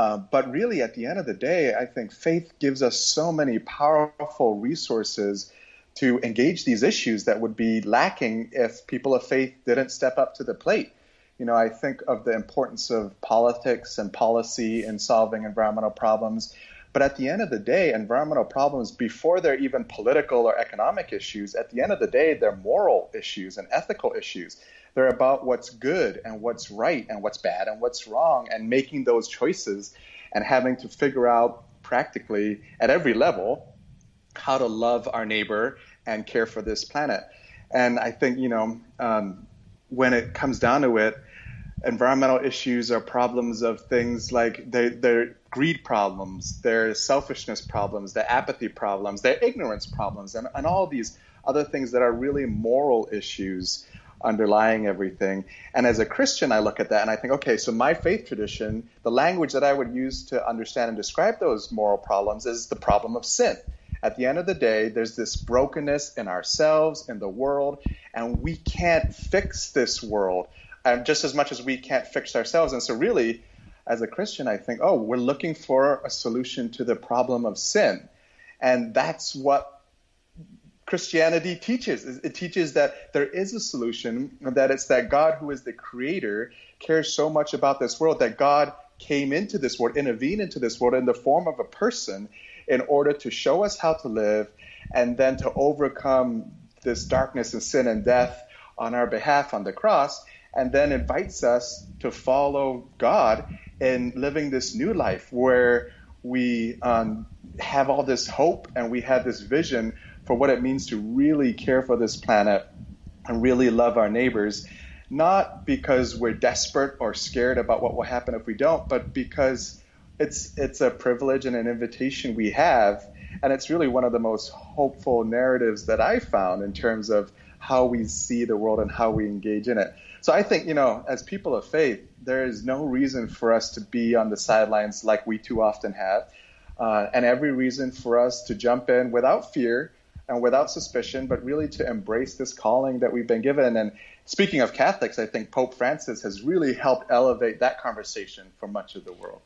Uh, but really, at the end of the day, I think faith gives us so many powerful resources to engage these issues that would be lacking if people of faith didn't step up to the plate. You know, I think of the importance of politics and policy in solving environmental problems. But at the end of the day, environmental problems, before they're even political or economic issues, at the end of the day, they're moral issues and ethical issues. They're about what's good and what's right and what's bad and what's wrong and making those choices and having to figure out practically at every level how to love our neighbor and care for this planet. And I think, you know, um, when it comes down to it, environmental issues are problems of things like they're, they're greed problems, they're selfishness problems, they're apathy problems, they're ignorance problems, and, and all these other things that are really moral issues underlying everything. And as a Christian, I look at that and I think, okay, so my faith tradition, the language that I would use to understand and describe those moral problems is the problem of sin. At the end of the day, there's this brokenness in ourselves, in the world, and we can't fix this world um, just as much as we can't fix ourselves. And so, really, as a Christian, I think, oh, we're looking for a solution to the problem of sin. And that's what Christianity teaches. It teaches that there is a solution, that it's that God, who is the creator, cares so much about this world that God came into this world, intervened into this world in the form of a person in order to show us how to live and then to overcome this darkness and sin and death on our behalf on the cross, and then invites us to follow God in living this new life where we um, have all this hope and we have this vision for what it means to really care for this planet and really love our neighbors, not because we're desperate or scared about what will happen if we don't, but because it's it's a privilege and an invitation we have, and it's really one of the most hopeful narratives that I found in terms of how we see the world and how we engage in it. So I think, you know, as people of faith, there is no reason for us to be on the sidelines like we too often have, uh, and every reason for us to jump in without fear and without suspicion, but really to embrace this calling that we've been given. And speaking of Catholics, I think Pope Francis has really helped elevate that conversation for much of the world.